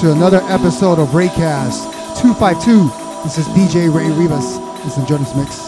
to another episode of ReyCast 252. This is DJ Rey Rivas. This is Jonas Mix.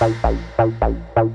Bye.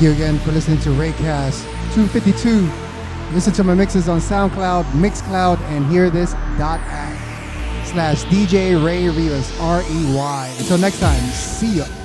You again for listening to ReyCast 252. Listen to my mixes on SoundCloud, Mixcloud, and hear this dot app slash DJ Rey Rivas, R E Y. Until next time, see ya.